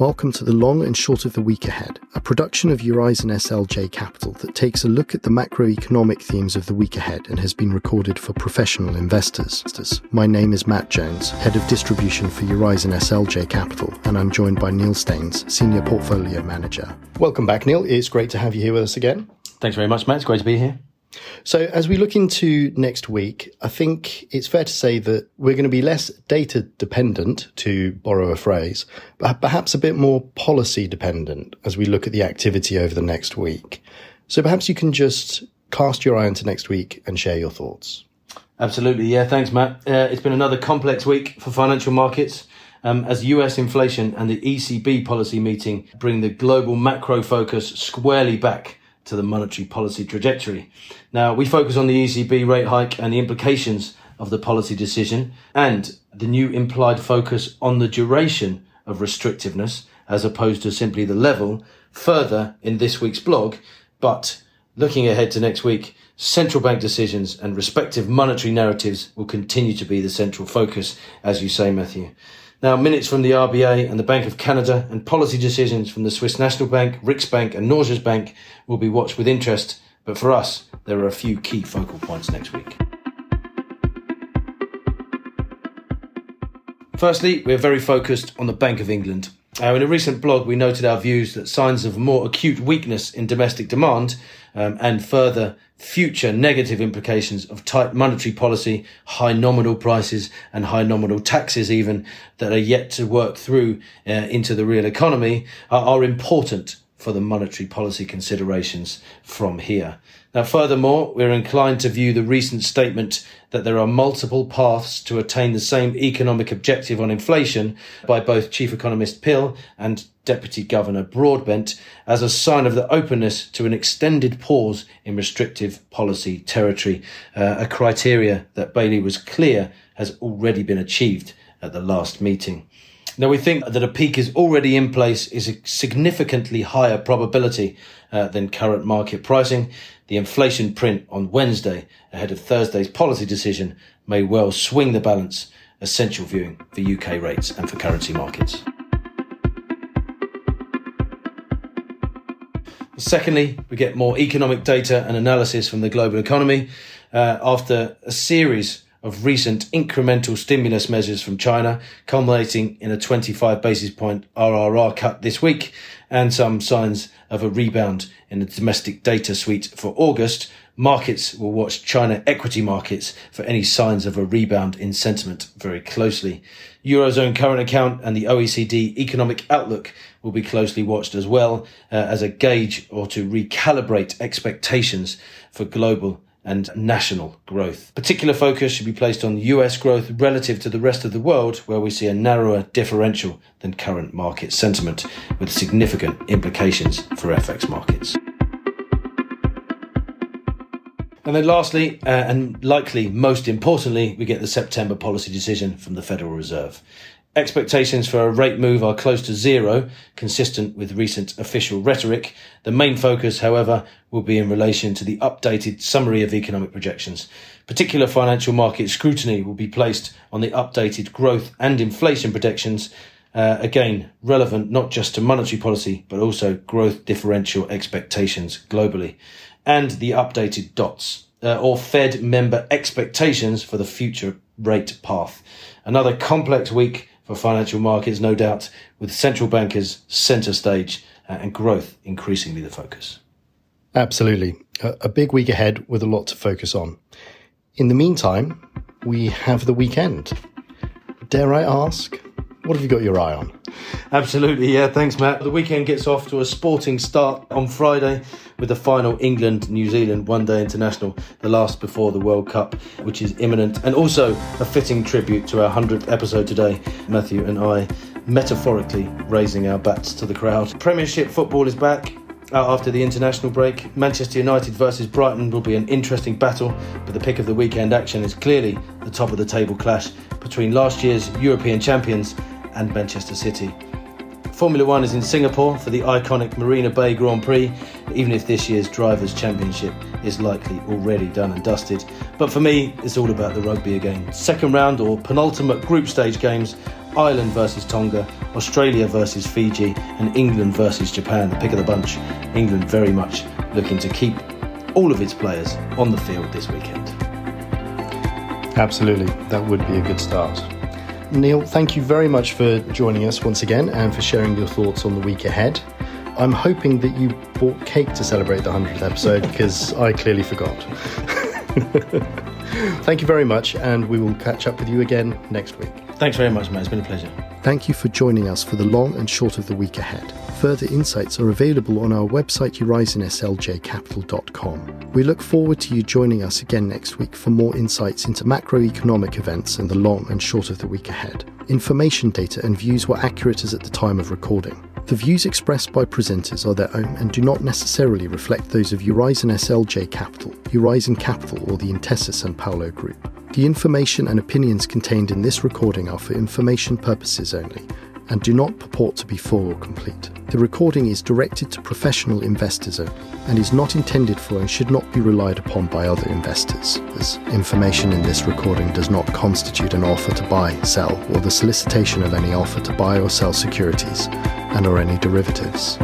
Welcome to the long and short of the week ahead, a production of Eurizon SLJ Capital that takes a look at the macroeconomic themes of the week ahead and has been recorded for professional investors. My name is Matt Jones, Head of Distribution for Eurizon SLJ Capital, and I'm joined by Neil Staines, Senior Portfolio Manager. Welcome back, Neil. It's great to have you here with us again. Thanks very much, Matt. It's great to be here. So, as we look into next week, I think it's fair to say that we're going to be less data dependent, to borrow a phrase, but perhaps a bit more policy dependent as we look at the activity over the next week. So, perhaps you can just cast your eye into next week and share your thoughts. Absolutely. Yeah, thanks, Matt. Uh, it's been another complex week for financial markets. Um, as US inflation and the ECB policy meeting bring the global macro focus squarely back to the monetary policy trajectory. Now, we focus on the ECB rate hike and the implications of the policy decision and the new implied focus on the duration of restrictiveness as opposed to simply the level further in this week's blog. But looking ahead to next week, central bank decisions and respective monetary narratives will continue to be the central focus, as you say, Matthew. Now, minutes from the RBA and the Bank of Canada and policy decisions from the Swiss National Bank, Riksbank and Norges Bank will be watched with interest. But for us, there are a few key focal points next week. Firstly, we're very focused on the Bank of England. Uh, in a recent blog, we noted our views that signs of more acute weakness in domestic demand um, and further future negative implications of tight monetary policy, high nominal prices and high nominal taxes even that are yet to work through uh, into the real economy are, are important for the monetary policy considerations from here. Now, furthermore, we're inclined to view the recent statement that there are multiple paths to attain the same economic objective on inflation by both Chief Economist Pill and Deputy Governor Broadbent as a sign of the openness to an extended pause in restrictive policy territory, uh, a criteria that Bailey was clear has already been achieved at the last meeting. Now, we think that a peak is already in place is a significantly higher probability uh, than current market pricing. The inflation print on Wednesday ahead of Thursday's policy decision may well swing the balance, essential viewing for UK rates and for currency markets. Secondly, we get more economic data and analysis from the global economy uh, after a series of recent incremental stimulus measures from China, culminating in a 25 basis point RRR cut this week, and some signs of a rebound in the domestic data suite for August. Markets will watch China equity markets for any signs of a rebound in sentiment very closely. Eurozone current account and the OECD economic outlook will be closely watched as well uh, as a gauge or to recalibrate expectations for global and national growth. Particular focus should be placed on US growth relative to the rest of the world, where we see a narrower differential than current market sentiment, with significant implications for FX markets. And then lastly, uh, and likely most importantly, we get the September policy decision from the Federal Reserve. Expectations for a rate move are close to zero, consistent with recent official rhetoric. The main focus, however, will be in relation to the updated summary of economic projections. Particular financial market scrutiny will be placed on the updated growth and inflation projections, uh, again, relevant not just to monetary policy, but also growth differential expectations globally, and the updated DOTS, uh, or Fed member expectations for the future rate path. Another complex week for financial markets, no doubt, with central bankers centre stage uh, and growth increasingly the focus. Absolutely. A big week ahead with a lot to focus on. In the meantime, we have the weekend. Dare I ask, what have you got your eye on? Absolutely, yeah. Thanks, Matt. The weekend gets off to a sporting start on Friday with the final England New Zealand one day international, the last before the World Cup, which is imminent, and also a fitting tribute to our 100th episode today, Matthew and I metaphorically raising our bats to the crowd. Premiership football is back. After the international break, Manchester United versus Brighton will be an interesting battle, but the pick of the weekend action is clearly the top of the table clash between last year's European champions and Manchester City. Formula One is in Singapore for the iconic Marina Bay Grand Prix, even if this year's Drivers' Championship is likely already done and dusted. But for me, it's all about the rugby again. Second round or penultimate group stage games Ireland versus Tonga, Australia versus Fiji, and England versus Japan. The pick of the bunch. England very much looking to keep all of its players on the field this weekend. Absolutely, that would be a good start. Neil, thank you very much for joining us once again and for sharing your thoughts on the week ahead. I'm hoping that you bought cake to celebrate the 100th episode because I clearly forgot. Thank you very much, and we will catch up with you again next week. Thanks very much, Matt. It's been a pleasure. Thank you for joining us for the long and short of the week ahead. Further insights are available on our website, eurizonSLJcapital.com. We look forward to you joining us again next week for more insights into macroeconomic events in the long and short of the week ahead. Information data and views were accurate as at the time of recording. The views expressed by presenters are their own and do not necessarily reflect those of Eurizon SLJ Capital, Eurizon Capital, or the Intesa Sanpaolo Group. The information and opinions contained in this recording are for information purposes only and do not purport to be full or complete. The recording is directed to professional investors only and is not intended for and should not be relied upon by other investors, information in this recording does not constitute an offer to buy, sell, or the solicitation of any offer to buy or sell securities and or any derivatives.